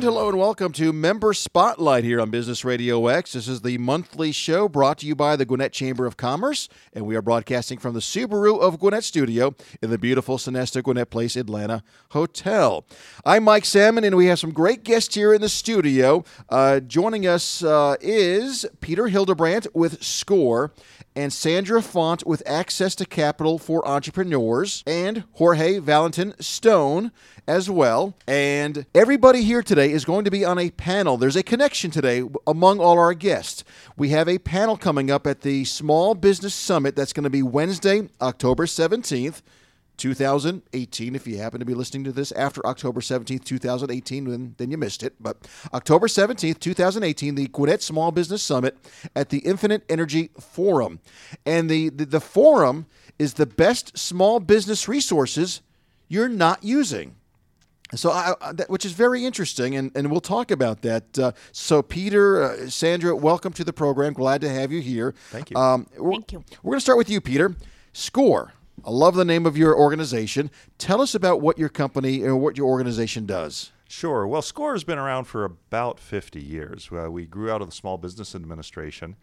And hello and welcome to Member Spotlight here on Business Radio X. This is the monthly show brought to you by the Gwinnett Chamber of Commerce, and we are broadcasting from the Subaru of Gwinnett studio in the beautiful Sonesta Gwinnett Place Atlanta Hotel. I'm Mike Salmon, and we have some great guests here in the studio. Uh, joining us uh, is Peter Hildebrandt with SCORE and Sandra Font with Access to Capital for Entrepreneurs, and Jorge Valentin Stone as well. And everybody here today is going to be on a panel. There's a connection today among all our guests. We have a panel coming up at the Small Business Summit that's going to be Wednesday, October 17th. 2018. If you happen to be listening to this after October 17th, 2018, then, then you missed it. But October 17th, 2018, the Gwinnett Small Business Summit at the Infinite Energy Forum. And the, the, the forum is the best small business resources you're not using. So, I, I, which is very interesting, and, and we'll talk about that. Uh, so, Peter, uh, Sandra, welcome to the program. Glad to have you here. Thank you. Um, Thank you. We're going to start with you, Peter. Score. I love the name of your organization. Tell us about what your company or what your organization does. Sure. Well, SCORE has been around for about 50 years. Uh, we grew out of the Small Business Administration,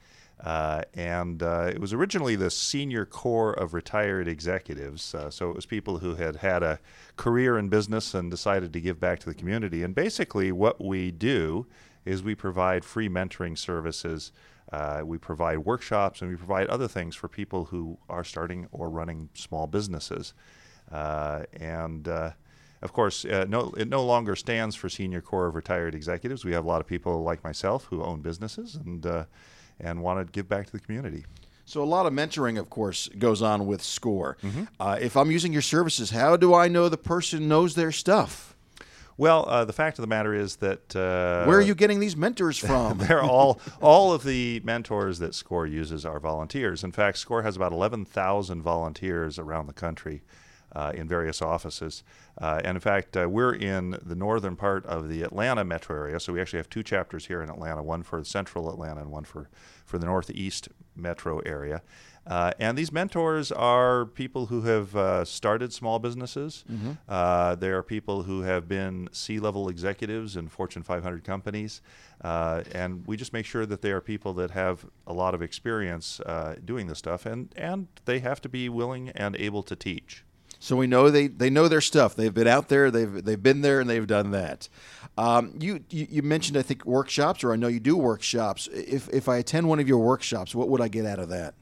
uh, and uh, it was originally the senior corps of retired executives. Uh, so it was people who had had a career in business and decided to give back to the community. And basically, what we do is we provide free mentoring services. Uh, we provide workshops and we provide other things for people who are starting or running small businesses. Uh, and uh, of course, uh, no, it no longer stands for Senior Corps of Retired Executives. We have a lot of people like myself who own businesses and uh, and want to give back to the community. So, a lot of mentoring, of course, goes on with SCORE. Uh, if I'm using your services, how do I know the person knows their stuff? Well, uh, the fact of the matter is that uh, Where are you getting these mentors from? they're all all of the mentors that SCORE uses are volunteers. In fact, SCORE has about 11,000 volunteers around the country uh, in various offices. Uh, and in fact, uh, we're in the northern part of the Atlanta metro area, so we actually have two chapters here in Atlanta, one for central Atlanta and one for, for the northeast metro area. Uh, and these mentors are people who have uh, started small businesses. Uh, they are people who have been C level executives in Fortune 500 companies. Uh, and we just make sure that they are people that have a lot of experience uh, doing this stuff. And, and they have to be willing and able to teach. So we know they, they know their stuff. They've been out there. They've they've been there and they've done that. Um, you, you you mentioned I think workshops, or I know you do workshops. If if I attend one of your workshops, what would I get out of that?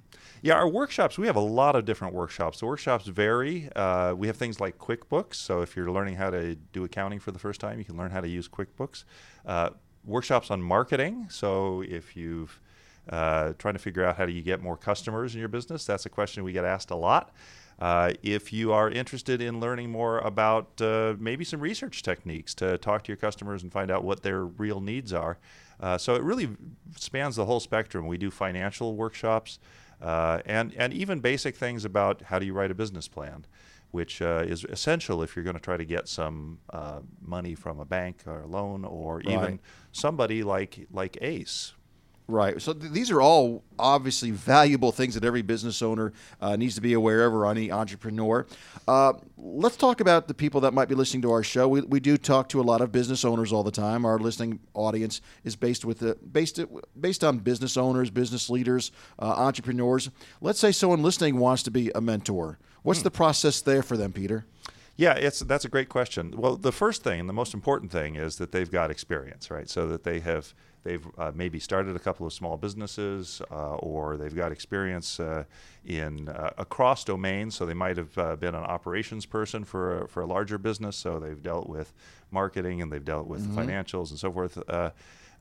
Yeah, our workshops, we have a lot of different workshops. The workshops vary. Uh, we have things like QuickBooks. So if you're learning how to do accounting for the first time, you can learn how to use QuickBooks. Uh, workshops on marketing. So if you've uh, trying to figure out how do you get more customers in your business, that's a question we get asked a lot. Uh, if you are interested in learning more about uh, maybe some research techniques to talk to your customers and find out what their real needs are. Uh, so it really spans the whole spectrum. We do financial workshops uh, and, and even basic things about how do you write a business plan, which uh, is essential if you're going to try to get some uh, money from a bank or a loan or Right. even somebody like, like ACE. Right. So th- these are all obviously valuable things that every business owner uh, needs to be aware of, or any entrepreneur. Uh, let's talk about the people that might be listening to our show. We, we do talk to a lot of business owners all the time. Our listening audience is based with the, based based on business owners, business leaders, uh, entrepreneurs. Let's say someone listening wants to be a mentor. What's the process there for them, Peter? Yeah, it's that's a great question. Well, the first thing, and the most important thing, is that they've got experience, right? So that they have they've uh, maybe started a couple of small businesses, uh, or they've got experience uh, in uh, across domains. So they might have uh, been an operations person for a, for a larger business, so they've dealt with marketing and they've dealt with financials and so forth. Uh,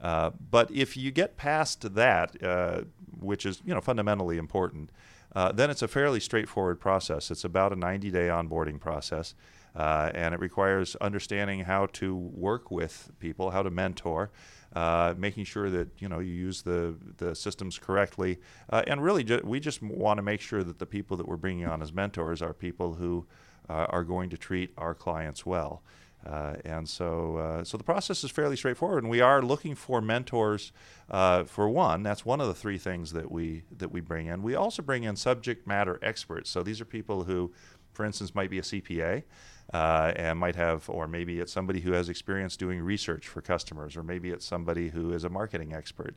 uh, but if you get past that, uh, which is you know fundamentally important, uh, then it's a fairly straightforward process. It's about a 90-day onboarding process, uh, and it requires understanding how to work with people, how to mentor, uh, making sure that you know you use the the systems correctly, uh, and really ju- we just want to make sure that the people that we're bringing on as mentors are people who uh, are going to treat our clients well. Uh, and so, uh, so the process is fairly straightforward, and we are looking for mentors. For one, that's one of the three things that we that we bring in. We also bring in subject matter experts. So these are people who, for instance, might be a CPA, uh, and might have, or maybe it's somebody who has experience doing research for customers, or maybe it's somebody who is a marketing expert.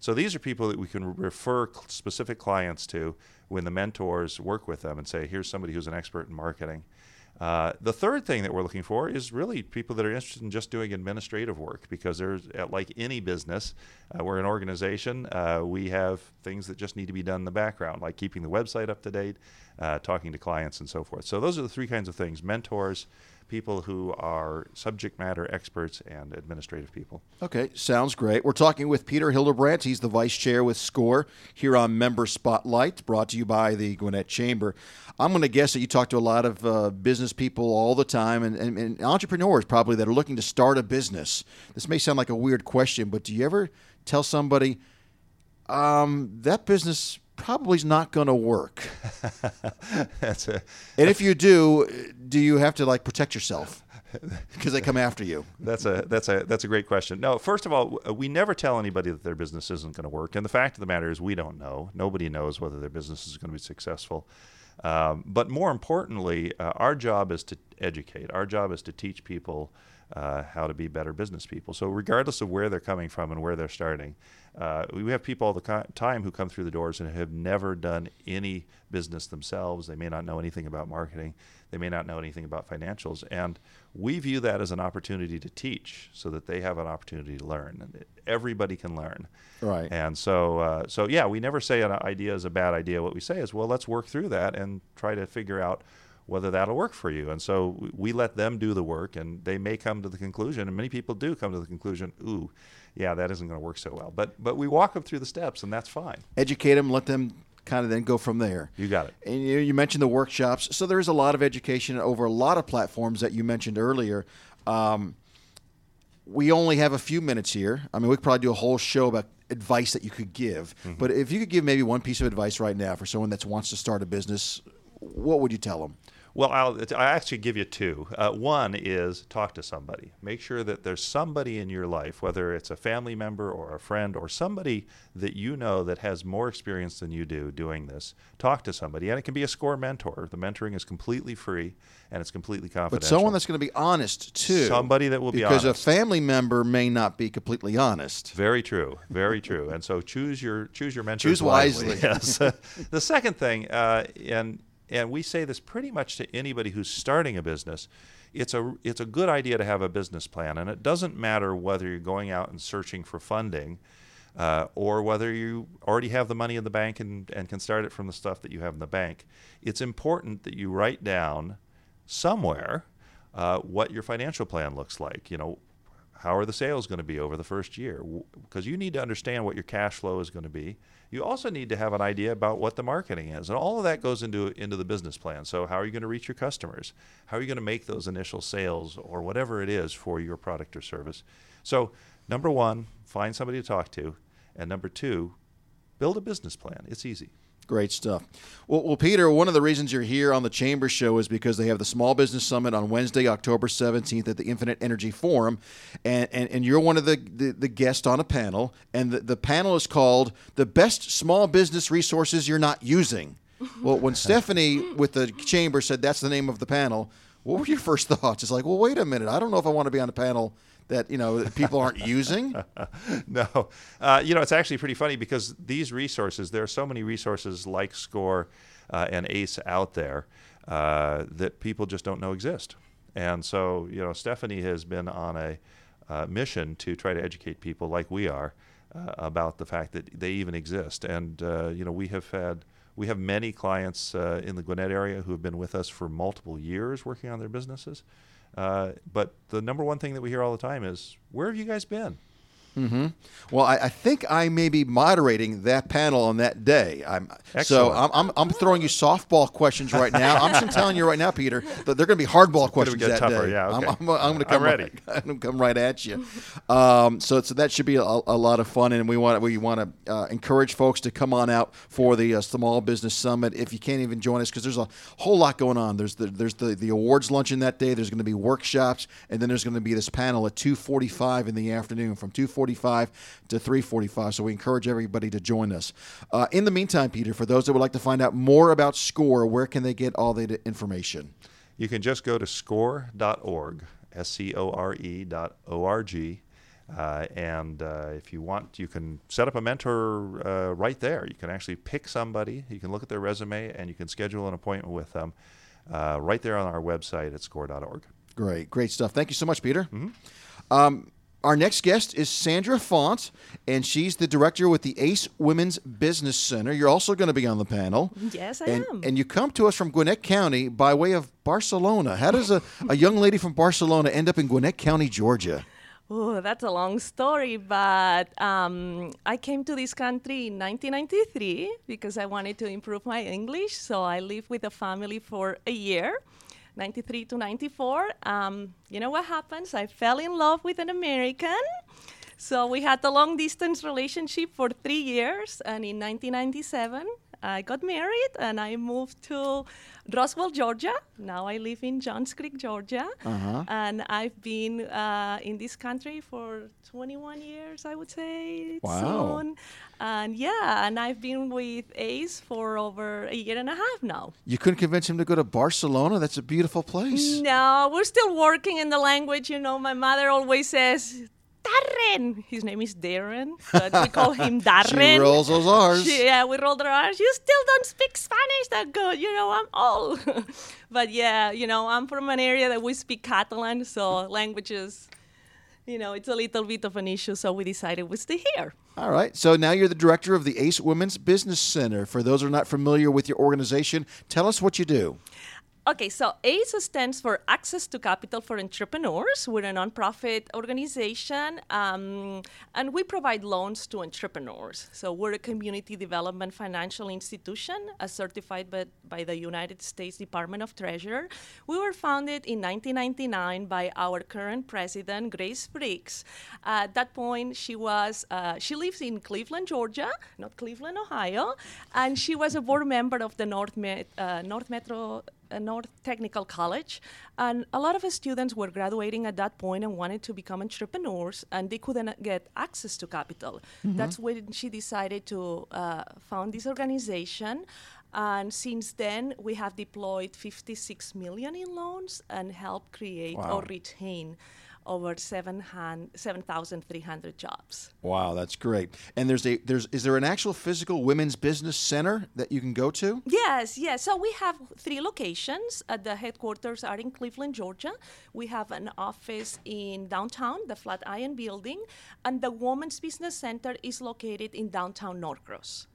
So these are people that we can refer specific clients to when the mentors work with them and say, here's somebody who's an expert in marketing. Uh, the third thing that we're looking for is really people that are interested in just doing administrative work because there's, uh, like any business, uh, we're an organization. Uh, we have things that just need to be done in the background, like keeping the website up to date, uh, talking to clients, and so forth. So, those are the three kinds of things mentors, people who are subject matter experts and administrative people. Okay, sounds great. We're talking with Peter Hildebrandt. He's the vice chair with SCORE here on Member Spotlight, brought to you by the Gwinnett Chamber. I'm going to guess that you talk to a lot of uh, business people all the time and, and, and entrepreneurs probably that are looking to start a business. This may sound like a weird question, but do you ever tell somebody um, that business probably is not going to work. That's a, and if you do, do you have to like protect yourself? Because they come after you. That's a that's a that's a great question. No, first of all, we never tell anybody that their business isn't going to work, and the fact of the matter is, we don't know. Nobody knows whether their business is going to be successful. Um, but more importantly, uh, our job is to educate. Our job is to teach people uh, how to be better business people. So, regardless of where they're coming from and where they're starting, uh, we have people all the time who come through the doors and have never done any business themselves. They may not know anything about marketing, they may not know anything about financials. And we view that as an opportunity to teach so that they have an opportunity to learn. Everybody can learn. Right. And so, uh, so yeah, we never say an idea is a bad idea. What we say is, well, let's work through that and try to figure out whether that'll work for you. And so we let them do the work, and they may come to the conclusion, and many people do come to the conclusion, ooh, yeah, that isn't going to work so well. But but we walk them through the steps, and that's fine. Educate them, let them kind of then go from there. You got it. And you, you mentioned the workshops, so there's a lot of education over a lot of platforms that you mentioned earlier. Um, we only have a few minutes here. I mean, we could probably do a whole show about advice that you could give. Mm-hmm. But if you could give maybe one piece of advice right now for someone that wants to start a business, what would you tell them? Well, I'll, I actually give you two. Uh, one is talk to somebody. Make sure that there's somebody in your life, whether it's a family member or a friend or somebody that you know that has more experience than you do doing this. Talk to somebody, and it can be a score mentor. The mentoring is completely free and it's completely confidential. But someone that's going to be honest too. Somebody that will be honest. Because a family member may not be completely honest. Very true. Very true. And so choose your choose your mentors choose wisely. wisely. yes. the second thing, uh, and and we say this pretty much to anybody who's starting a business. It's a it's a good idea to have a business plan, and it doesn't matter whether you're going out and searching for funding, uh, or whether you already have the money in the bank and, and can start it from the stuff that you have in the bank. It's important that you write down somewhere uh, what your financial plan looks like. You know, how are the sales going to be over the first year? Because you need to understand what your cash flow is going to be you also need to have an idea about what the marketing is. And all of that goes into, into the business plan. So, how are you going to reach your customers? How are you going to make those initial sales or whatever it is for your product or service? So, number one, find somebody to talk to. And number two, build a business plan. It's easy. Great stuff. Well, well, Peter, one of the reasons you're here on the Chamber Show is because they have the Small Business Summit on Wednesday, October 17th at the Infinite Energy Forum. And, and, and you're one of the, the, the guests on a panel. And the, the panel is called The Best Small Business Resources You're Not Using. Well, when Stephanie with the Chamber said that's the name of the panel, what were your first thoughts? It's like, well, wait a minute. I don't know if I want to be on a panel that you know people aren't using? no, uh, you know it's actually pretty funny because these resources there are so many resources like Score uh, and Ace out there uh, that people just don't know exist. And so you know Stephanie has been on a uh, mission to try to educate people like we are uh, about the fact that they even exist. And uh, you know we have had we have many clients in the Gwinnett area who have been with us for multiple years working on their businesses. Uh, but the number one thing that we hear all the time is, "Where have you guys been?" Mm-hmm. Well, I, I, think I may be moderating that panel on that day. I'm, so I'm, I'm, I'm, throwing you softball questions right now. I'm just telling you right now, Peter, that they're going to be hardball questions that tougher. day. Yeah, okay. I'm, I'm, I'm going to come ready. Right, I'm come right at you. Um, so, so that should be a, a, lot of fun, and we want we want to uh, encourage folks to come on out for the uh, Small Business Summit. If you can't even join us, because there's a whole lot going on. There's the there's the, the awards luncheon that day. There's going to be workshops, and then there's going to be this panel at 2:45 in the afternoon from 2:45 to 345. So we encourage everybody to join us. Uh, in the meantime, Peter, for those that would like to find out more about SCORE, where can they get all the information? You can just go to score.org, S C O R E dot O R G. Uh, and uh, if you want, you can set up a mentor uh, right there. You can actually pick somebody, you can look at their resume, and you can schedule an appointment with them uh, right there on our website at score.org. Great, great stuff. Thank you so much, Peter. Um, our next guest is Sandra Font, and she's the director with the ACE Women's Business Center. You're also going to be on the panel. Yes, I and, am. And you come to us from Gwinnett County by way of Barcelona. How does a, a young lady from Barcelona end up in Gwinnett County, Georgia? Oh, that's a long story, but um, I came to this country in 1993 because I wanted to improve my English. So I lived with a family for a year, 93 to 94. Um, you know what happens? I fell in love with an American. So we had a long distance relationship for three years, and in 1997, I got married and I moved to Roswell, Georgia. Now I live in Johns Creek, Georgia. Uh-huh. And I've been uh, in this country for 21 years, I would say. Wow. Soon. And yeah, and I've been with ACE for over a year and a half now. You couldn't convince him to go to Barcelona? That's a beautiful place. No, we're still working in the language. You know, my mother always says, Darren. His name is Darren, but we call him Darren. She rolls those R's. She- yeah, we rolled our R's. You still don't speak Spanish that good. You know, I'm old. but yeah, you know, I'm from an area that we speak Catalan, so languages, you know, it's a little bit of an issue. So we decided we stay here. All right. So now you're the director of the ACE Women's Business Center. For those who are not familiar with your organization, tell us what you do. Okay, so ACE stands for Access to Capital for Entrepreneurs. We're a nonprofit organization, um, and we provide loans to entrepreneurs. So we're a community development financial institution, as certified by, by the United States Department of Treasury. We were founded in 1999 by our current president, Grace Briggs. at that point, she was uh, she lives in Cleveland, Georgia, not Cleveland, Ohio, and she was a board member of the North Met, uh, North Metro uh, North Technical College, and a lot of students were graduating at that point and wanted to become entrepreneurs, and they couldn't get access to capital. That's when she decided to uh, found this organization. And since then, we have deployed 56 million in loans and helped create Wow. or retain over 700 7,300 jobs. Wow, that's great. And there's a there's is there an actual physical women's business center that you can go to? Yes, yes. So we have three locations. Uh, the headquarters are in Cleveland, Georgia. We have an office in downtown, the Flatiron Building, and the Women's Business Center is located in downtown Norcross.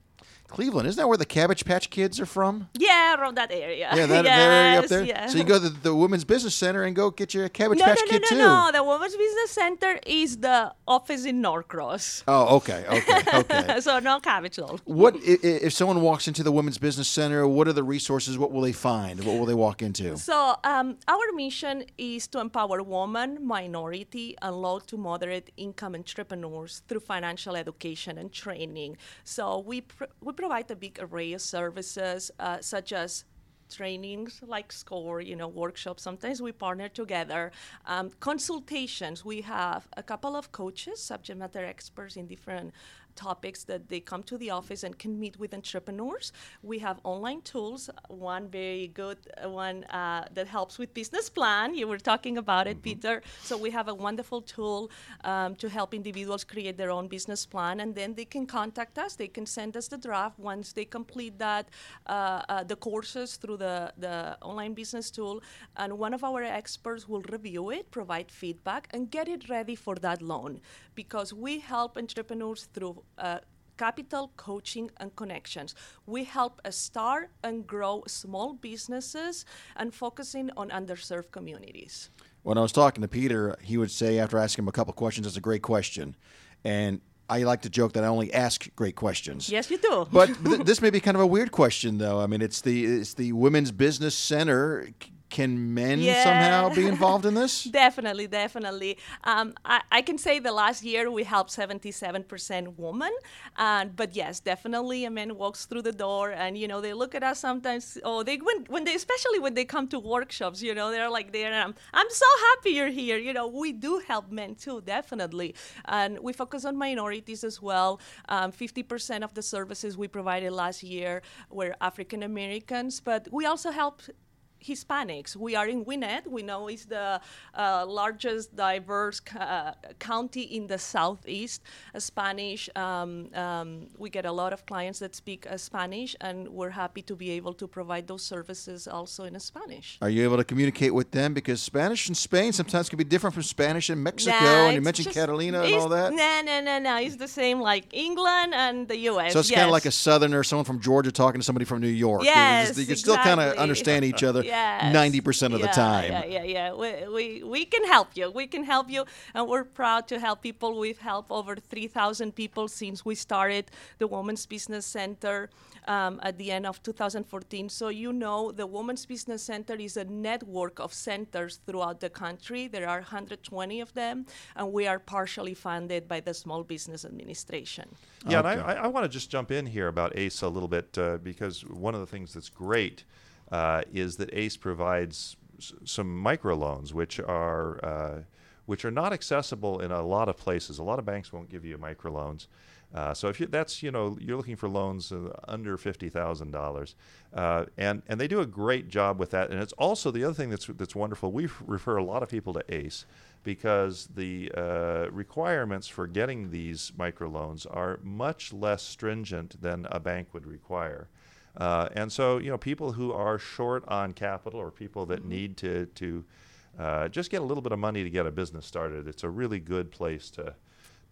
Cleveland, isn't that where the Cabbage Patch Kids are from? Yeah, around that area. Yeah, that, that area up there. yeah. So you go to the, the Women's Business Center and go get your Cabbage no, Patch no, no, Kid no, too. no. The Women's Business Center is the office in Norcross. Oh, okay, okay, okay. so no capital. what i- i- if someone walks into the Women's Business Center? What are the resources? What will they find? What will they walk into? So, um, our mission is to empower women, minority, and low to moderate income entrepreneurs through financial education and training. So, we, pr- we provide a big array of services, uh, such as trainings like score you know workshops. Sometimes we partner together um, consultations. We have a couple of coaches subject matter experts in different topics that they come to the office and can meet with entrepreneurs. We have online tools, one very good uh, one uh, that helps with business plan. You were talking about it, Peter. So we have a wonderful tool um, to help individuals create their own business plan, and then they can contact us. They can send us the draft once they complete that, uh, uh, the courses through the, the online business tool, and one of our experts will review it, provide feedback, and get it ready for that loan because we help entrepreneurs through uh, capital coaching and connections. We help start and grow small businesses and focusing on underserved communities. When I was talking to Peter, he would say after asking him a couple questions, "That's a great question," and I like to joke that I only ask great questions. Yes, you do. But th- this may be kind of a weird question, though. I mean, it's the it's the Women's Business Center. Can men Yeah. somehow be involved in this? Definitely, definitely. Um, I, I can say the last year we helped 77% women. Uh, but yes, definitely a man walks through the door and, you know, they look at us sometimes. Oh, they, when, when they, especially when they come to workshops, you know, they're like there. I'm, I'm so happy you're here. You know, we do help men too, definitely. And we focus on minorities as well. Um, 50% of the services we provided last year were African Americans, but we also help Hispanics. We are in Gwinnett. We know it's the uh, largest diverse uh, county in the southeast. Uh, Spanish. Um, um, we get a lot of clients that speak uh, Spanish, and we're happy to be able to provide those services also in Spanish. Are you able to communicate with them because Spanish in Spain sometimes can be different from Spanish in Mexico? Nah, and you mentioned just- Catalina and all that. No, no, no, no. It's the same like England and the U.S. So it's yes. kind of like a southerner, someone from Georgia talking to somebody from New York. Yes, you can still kind of understand each other Yes. ninety percent of the time. Yeah, yeah, yeah. We, we, we can help you. We can help you, and we're proud to help people. We've helped over 3,000 people since we started the Women's Business Center um, at the end of 2014. So you know the Women's Business Center is a network of centers throughout the country. There are 120 of them, and we are partially funded by the Small Business Administration. Yeah, Okay. and I, I, I want to just jump in here about ACE a little bit uh, because one of the things that's great uh, is that ACE provides s- some microloans, which are uh, which are not accessible in a lot of places. A lot of banks won't give you microloans. Uh, so if you, that's you know you're looking for loans uh, under fifty thousand dollars, uh, and and they do a great job with that. And it's also the other thing that's that's wonderful. We refer a lot of people to ACE because the uh, requirements for getting these microloans are much less stringent than a bank would require. Uh, and so, you know, people who are short on capital or people that need to to uh, just get a little bit of money to get a business started, it's a really good place to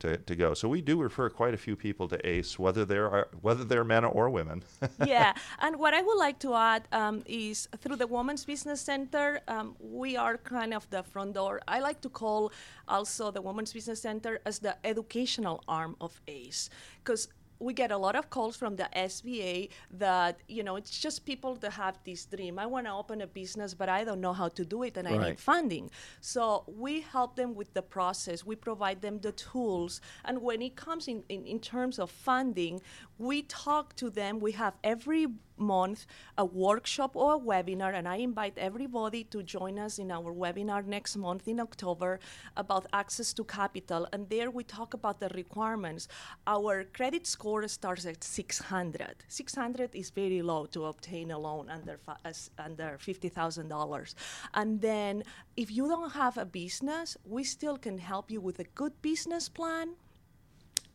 to, to go. So we do refer quite a few people to ACE, whether they're are, whether they're men or women. yeah, and what I would like to add um, is through the Women's Business Center, um, we are kind of the front door. I like to call also the Women's Business Center as the educational arm of ACE, because we get a lot of calls from the SBA that you know it's just people that have this dream. I want to open a business, but I don't know how to do it, and I need funding. So we help them with the process. We provide them the tools. And when it comes in, in, in terms of funding, we talk to them. We have every month a workshop or a webinar, and I invite everybody to join us in our webinar next month in October about access to capital. And there we talk about the requirements. Our credit score starts at 600. 600 is very low to obtain a loan under fi- under $50,000. And then if you don't have a business, we still can help you with a good business plan.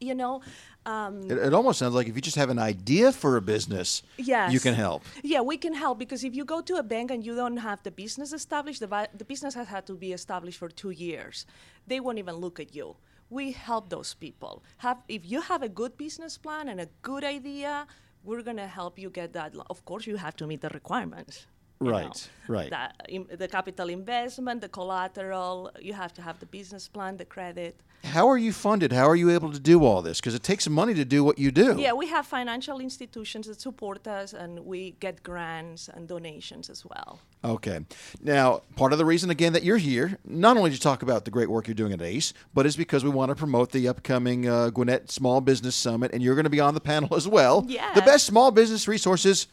You know, um, It, it almost sounds like if you just have an idea for a business, Yes. you can help. Yeah, we can help because if you go to a bank and you don't have the business established, the, vi- the business has had to be established for two years. They won't even look at you. We help those people. Have if you have a good business plan and a good idea, we're gonna help you get that. Of course, you have to meet the requirements. You know. Right, right. The, the capital investment, the collateral. You have to have the business plan, the credit. How are you funded? How are you able to do all this? Because it takes money to do what you do. Yeah, we have financial institutions that support us, and we get grants and donations as well. Okay. Now, part of the reason, again, that you're here, not only to talk about the great work you're doing at ACE, but is because we want to promote the upcoming uh, Gwinnett Small Business Summit, and you're going to be on the panel as well. Yeah. The best small business resources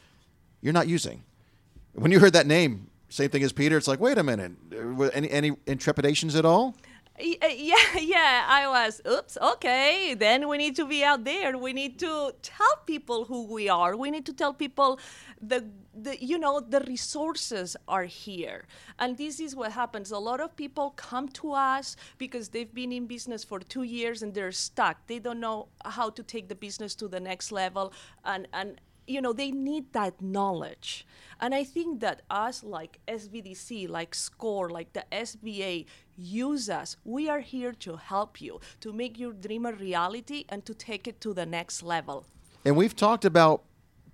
you're not using. When you heard that name, same thing as Peter, it's like, wait a minute, any, any intrepidations at all? Uh, Yeah, yeah, I was, oops, okay, then we need to be out there. We need to tell people who we are. We need to tell people the, the you know, the resources are here. And this is what happens. A lot of people come to us because they've been in business for two years and they're stuck. They don't know how to take the business to the next level. And, and you know they need that knowledge. And i think that us like sbdc like score like the sba use us. We are here to help you to make your dream a reality and to take it to the next level. And we've talked about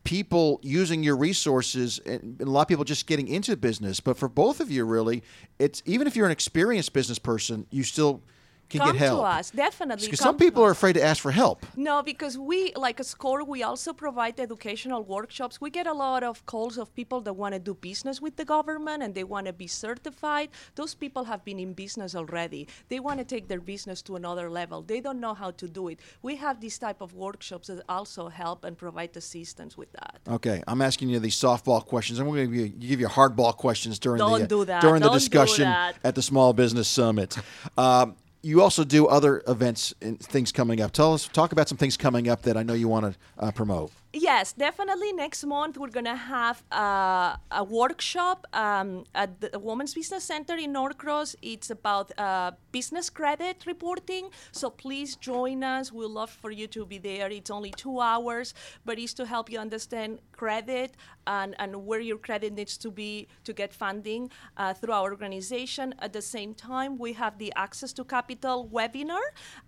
people using your resources and a lot of people just getting into business. But for both of you, really, it's even if you're an experienced business person, you still can come get help. to us definitely Because some people are afraid to ask for help. No, because we, like a score, we also provide educational workshops. We get a lot of calls of people that want to do business with the government and they want to be certified. Those people have been in business already. They want to take their business to another level. They don't know how to do it. We have these type of workshops that also help and provide assistance with that. Okay, I'm asking you these softball questions. I'm going to give you, hardball questions during Don't the do that. during the Don't do discussion at the Small Business Summit. Um, you also do other events and things coming up. Tell us, talk about some things coming up that I know you want to uh, promote. Yes, definitely. Next month, we're going to have a workshop um, at the Women's Business Center in Norcross. It's about uh, business credit reporting. So please join us. We'd love for you to be there. It's only two hours, but it's to help you understand credit and, and where your credit needs to be to get funding uh, through our organization. At the same time, we have the Access to Capital webinar.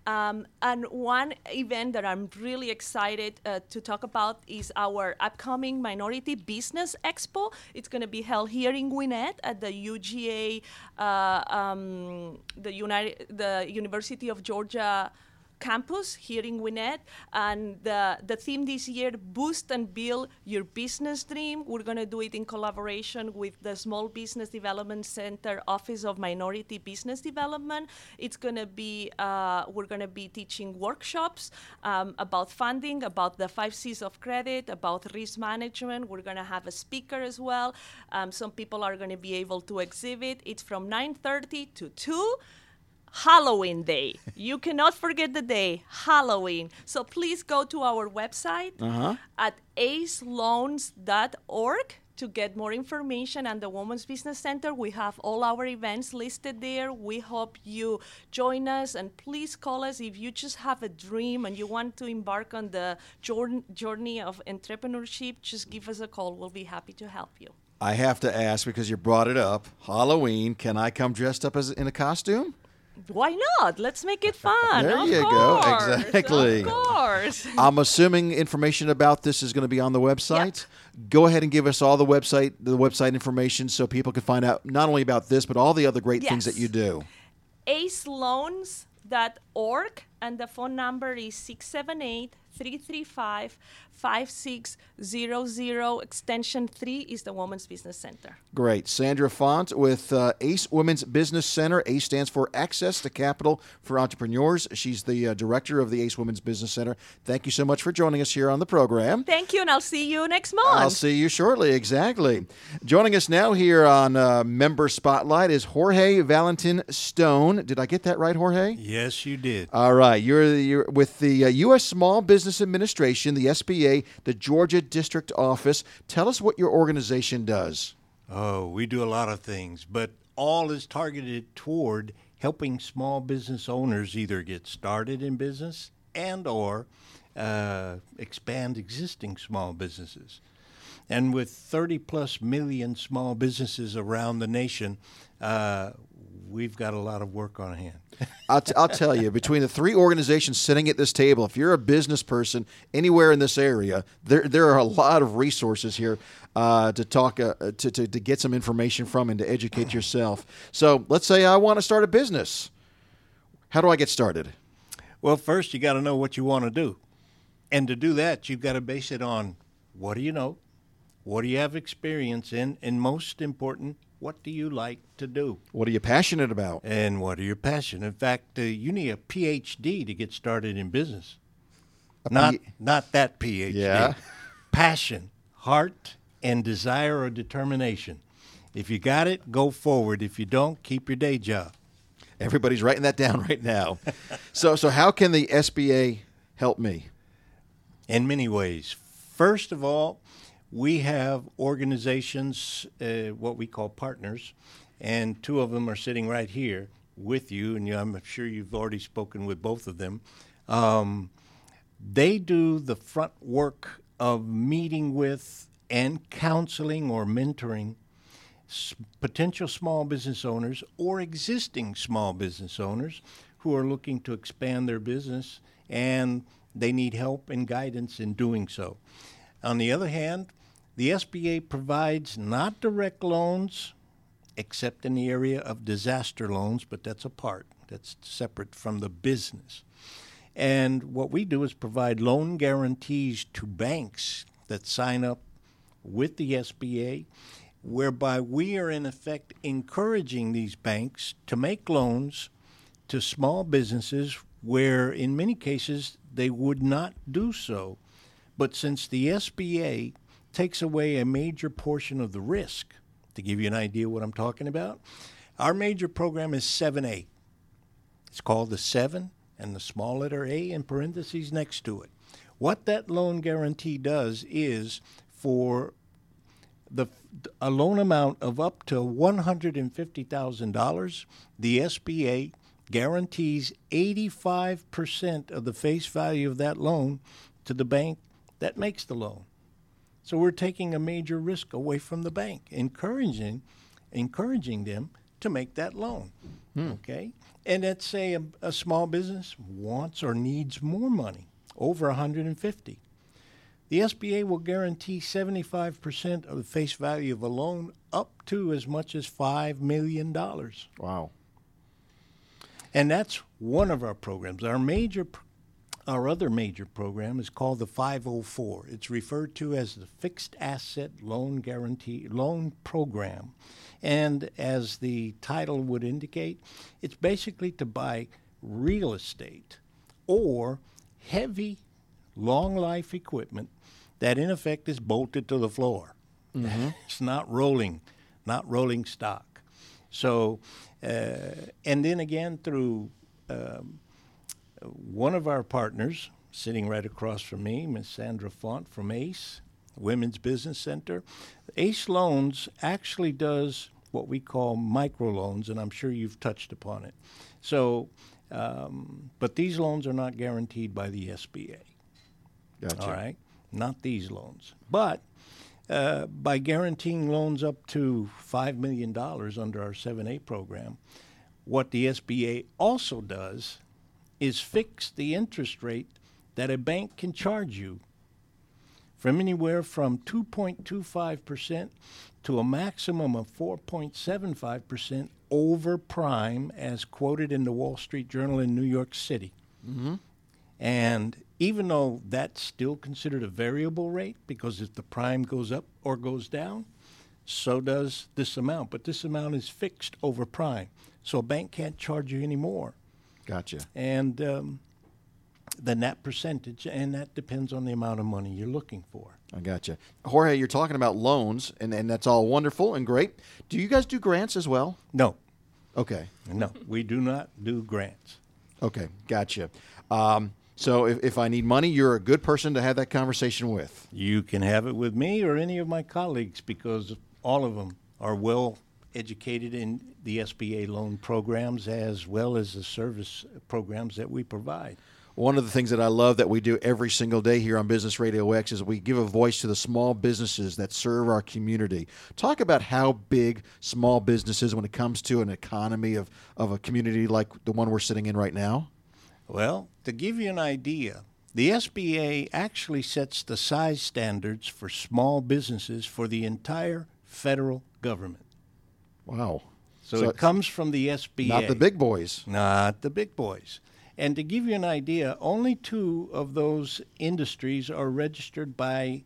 Um, and one event that I'm really excited uh, to talk about is our upcoming Minority Business Expo. It's going to be held here in Gwinnett at the UGA, uh, um, the United, the University of Georgia campus here in Gwinnett. And the, the theme this year, Boost and Build Your Business Dream. We're going to do it in collaboration with the Small Business Development Center Office of Minority Business Development. It's going to be, uh, we're going to be teaching workshops um, about funding, about the five C's of credit, about risk management. We're going to have a speaker as well. Um, some people are going to be able to exhibit. It's from 9.30 to 2. Halloween Day. You cannot forget the day, Halloween. So please go to our website Uh-huh. at aceloans.org to get more information on the Women's Business Center. We have all our events listed there. We hope you join us and please call us if you just have a dream and you want to embark on the jour- journey of entrepreneurship. Just give us a call. We'll be happy to help you. I have to ask because you brought it up. Halloween. Can I come dressed up as in a costume? Why not? Let's make it fun. There of you go. Exactly. Of course. I'm assuming information about this is going to be on the website. Go ahead and give us all the website the website information so people can find out not only about this but all the other great things that you do. aceloans.org and the phone number is 678 335 5600 extension 3 is the women's business center Great. Sandra Font with uh, Ace Women's Business Center. ACE stands for Access to Capital for Entrepreneurs. She's the uh, director of the Ace Women's Business Center. Thank you so much for joining us here on the program. thank you and i'll see you next month I'll see you shortly. Exactly. Joining us now here on uh, Member Spotlight is Jorge Valentin Stone. Did I get that right, Jorge? Yes, you did. All right. You're, you're with the uh, U.S. Small Business Administration, the SBA, the Georgia District Office. Tell us what your organization does. Oh, we do a lot of things, but all is targeted toward helping small business owners either get started in business and or uh, expand existing small businesses. And with 30 plus million small businesses around the nation, uh, we've got a lot of work on hand. I'll, t- I'll tell you, between the three organizations sitting at this table, if you're a business person anywhere in this area, there there are a lot of resources here uh, to talk uh, to, to to get some information from and to educate yourself. So let's say I want to start a business. How do I get started? Well, first you got to know what you want to do. And to do that, you've got to base it on what do you know? What do you have experience in? And most important, what do you like to do? What are you passionate about? And what are your passion? In fact, uh, you need a PhD to get started in business. not P- not that PhD. Yeah. Passion, heart, and desire or determination. If you got it, go forward. If you don't, keep your day job. Everybody's writing that down right now. so so how can the SBA help me? in many ways. First of all, we have organizations, uh, what we call partners, and two of them are sitting right here with you, and I'm sure you've already spoken with both of them. Um, they do the front work of meeting with and counseling or mentoring s- potential small business owners or existing small business owners who are looking to expand their business and they need help and guidance in doing so. On the other hand, the SBA provides not direct loans except in the area of disaster loans, but that's apart. That's separate from the business. And what we do is provide loan guarantees to banks that sign up with the SBA, whereby we are in effect encouraging these banks to make loans to small businesses where, in many cases, they would not do so. But since the SBA takes away a major portion of the risk, to give you an idea what I'm talking about, our major program is 7A. It's called the 7 and the small letter A in parentheses next to it. What that loan guarantee does is for the a loan amount of up to $150,000, the SBA guarantees 85% of the face value of that loan to the bank that makes the loan. So we're taking a major risk away from the bank, encouraging encouraging them to make that loan. Hmm. Okay? And let's say a, a small business wants or needs more money, over 150. The SBA will guarantee 75% of the face value of a loan up to as much as $5 million. Wow. And that's one of our programs. Our major, pr- our other major program is called the 504. It's referred to as the Fixed Asset Loan Guarantee Loan Program. And as the title would indicate, it's basically to buy real estate or heavy, long life equipment that in effect is bolted to the floor. it's not rolling, not rolling stock. So, uh, and then again through um, one of our partners, sitting right across from me, Miss Sandra Font from ACE, Women's Business Center. ACE Loans actually does what we call microloans, and I'm sure you've touched upon it. So, um, but these loans are not guaranteed by the SBA. Gotcha. All right, not these loans, but uh, by guaranteeing loans up to five million dollars under our 7A program, what the SBA also does is fix the interest rate that a bank can charge you from anywhere from 2.25% to a maximum of 4.75% over prime as quoted in the Wall Street Journal in New York City. Mm-hmm. And even though that's still considered a variable rate, because if the prime goes up or goes down, so does this amount. But this amount is fixed over prime. So a bank can't charge you any more. Gotcha. And um, than that percentage, and that depends on the amount of money you're looking for. I gotcha. Jorge, you're talking about loans, and, and that's all wonderful and great. Do you guys do grants as well? No, Okay. no, we do not do grants. Okay. Gotcha. Um, so if, if I need money, you're a good person to have that conversation with. You can have it with me or any of my colleagues because all of them are well educated in the SBA loan programs as well as the service programs that we provide. One of the things that I love that we do every single day here on Business Radio X is we give a voice to the small businesses that serve our community. Talk about how big small businesses when it comes to an economy of, of a community like the one we're sitting in right now. Well, to give you an idea, the SBA actually sets the size standards for small businesses for the entire federal government. Wow. So, So it comes from the SBA. Not the big boys. Not the big boys. And to give you an idea, only two of those industries are registered by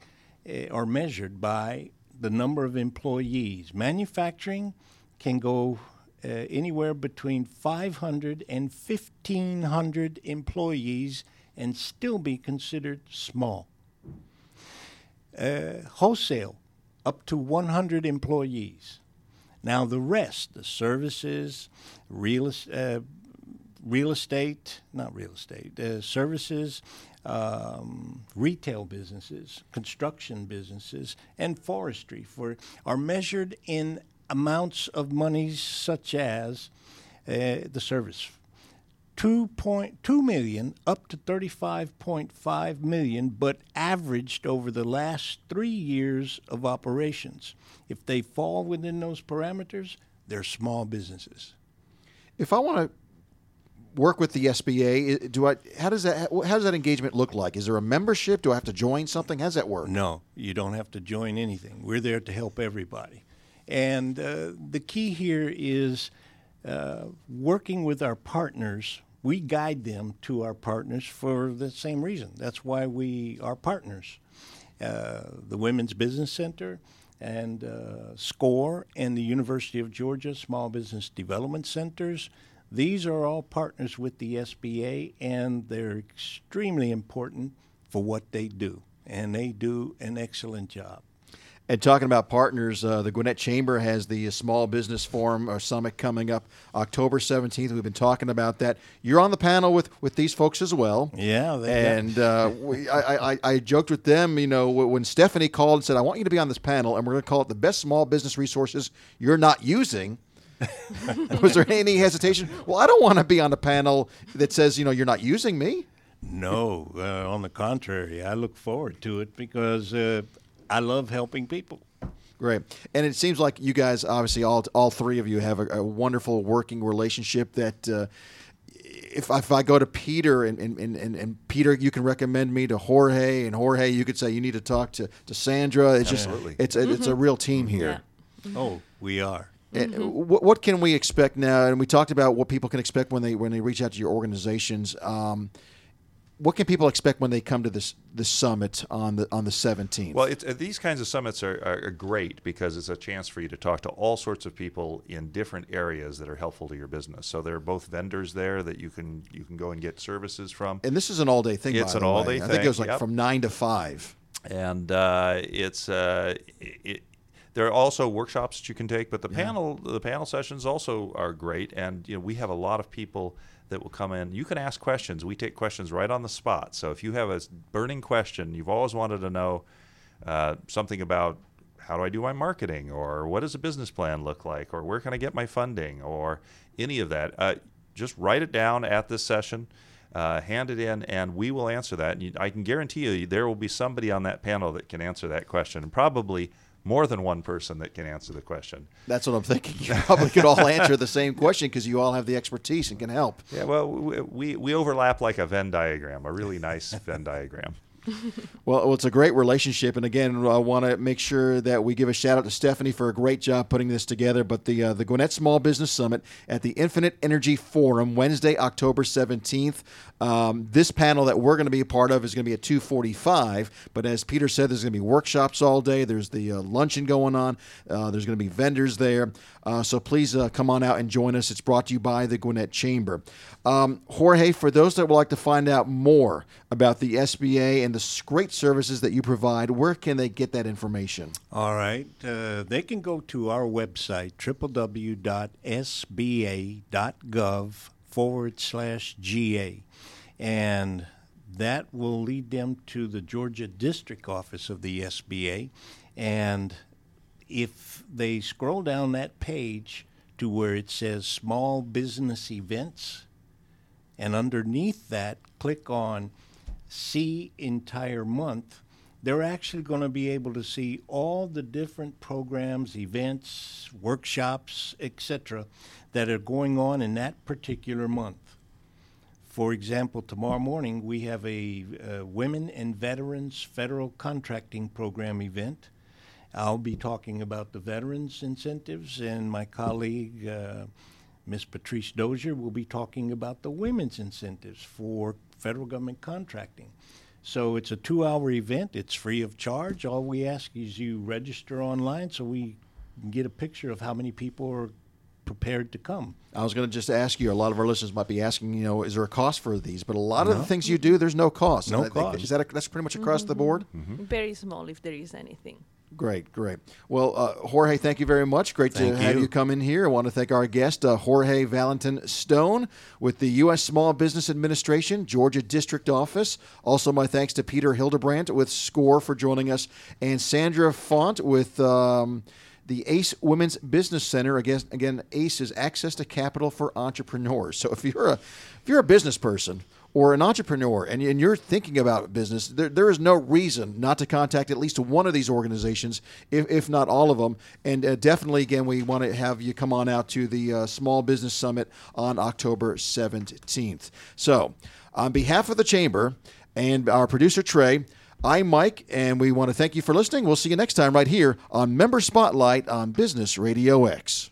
uh, or measured by the number of employees. Manufacturing can go uh, anywhere between 500 and 1,500 employees and still be considered small. Uh, wholesale, up to 100 employees. Now, the rest, the services, real, uh, real estate, not real estate, uh, services, um, retail businesses, construction businesses, and forestry for are measured in amounts of monies such as uh, the service. 2.2 million up to 35.5 million, but averaged over the last three years of operations. If they fall within those parameters, they're small businesses. If I want to work with the SBA, do I? How does that? How does that engagement look like? Is there a membership? Do I have to join something? How does that work? No, you don't have to join anything. We're there to help everybody. And uh, the key here is uh, working with our partners. We guide them to our partners for the same reason. That's why we are partners. Uh, the Women's Business Center and uh, SCORE and the University of Georgia Small Business Development Centers. These are all partners with the SBA, and they're extremely important for what they do, and they do an excellent job. And talking about partners, uh, the Gwinnett Chamber has the Small Business Forum or Summit coming up October 17th. We've been talking about that. You're on the panel with, with these folks as well. Yeah, and uh, we, I, I, I joked with them, you know, when Stephanie called and said, I want you to be on this panel, and we're going to call it the best small business resources you're not using. Was there any hesitation? Well, I don't want to be on a panel that says, you know, you're not using me. No, uh, on the contrary, I look forward to it because uh, I love helping people. Great, and it seems like you guys, obviously, all all three of you have a, a wonderful working relationship. That uh, if if I go to Peter and, and, and, and Peter, you can recommend me to Jorge, and Jorge, you could say you need to talk to, to Sandra. It's just Absolutely. it's a, it's a real team here. Oh, we are. And what, what can we expect now? And we talked about what people can expect when they when they reach out to your organizations. Um, what can people expect when they come to this this summit on the on the seventeenth? Well, it's, uh, these kinds of summits are, are, great because it's a chance for you to talk to all sorts of people in different areas that are helpful to your business. So there are both vendors there that you can you can go and get services from, and this is an all day thing. It's an all-day I think it goes like yep. from nine to five. and uh, it's uh, it, there are also workshops that you can take, but the panel the panel sessions also are great. And you know we have a lot of people that will come in. You can ask questions. We take questions right on the spot. So if you have a burning question, you've always wanted to know uh, something about how do I do my marketing, or what does a business plan look like, or where can I get my funding, or any of that, uh, just write it down at this session. Uh, hand it in, and we will answer that. And you, I can guarantee you, there will be somebody on that panel that can answer that question, and probably more than one person that can answer the question. That's what I'm thinking. You probably could all answer the same question because you all have the expertise and can help. Yeah, well, we, we, we overlap like a Venn diagram, a really nice Venn diagram. Well, it's a great relationship, and again, I want to make sure that we give a shout out to Stephanie for a great job putting this together. But the uh, the Gwinnett Small Business Summit at the Infinite Energy Forum, Wednesday, October seventeenth. Um, this panel that we're going to be a part of is going to be at two forty five. But as Peter said, there's going to be workshops all day. There's the uh, luncheon going on. Uh, there's going to be vendors there. Uh, so please uh, come on out and join us. It's brought to you by the Gwinnett Chamber. Um, Jorge, for those that would like to find out more about the SBA and the great services that you provide, where can they get that information? All right. Uh, they can go to our website, www.sba.gov forward slash GA. And that will lead them to the Georgia District Office of the SBA. And if they scroll down that page to where it says Small Business Events, and underneath that, click on See Entire Month, they're actually going to be able to see all the different programs, events, workshops, etc., that are going on in that particular month. For example, tomorrow morning we have a uh, Women and Veterans Federal Contracting Program event. I'll be talking about the veterans incentives, and my colleague, uh, Ms. Patrice Dozier, will be talking about the women's incentives for federal government contracting. So it's a two hour event, it's free of charge. All we ask is you register online so we can get a picture of how many people are prepared to come. I was going to just ask you. A lot of our listeners might be asking, you know, is there a cost for these? But a lot of the things you do, there's no cost. No I think- cost. Is that a, that's pretty much across the board? Very small if there is anything. Great, great. Well, uh, Jorge, thank you very much. Great Thank to have you. you come in here. I want to thank our guest, uh, Jorge Valentin Stone, with the U.S. Small Business Administration, Georgia District Office. Also, my thanks to Peter Hildebrandt with SCORE for joining us, and Sandra Font with. Um, the ACE Women's Business Center again, again, ACE is access to capital for entrepreneurs. So if you're a if you're a business person or an entrepreneur and, you're thinking about business, there, there is no reason not to contact at least one of these organizations, if, if not all of them. And uh, definitely, again, we want to have you come on out to the uh, Small Business Summit on October 17th. So, on behalf of the Chamber and our producer, Trey, I'm Mike, and we want to thank you for listening. We'll see you next time right here on Member Spotlight on Business Radio X.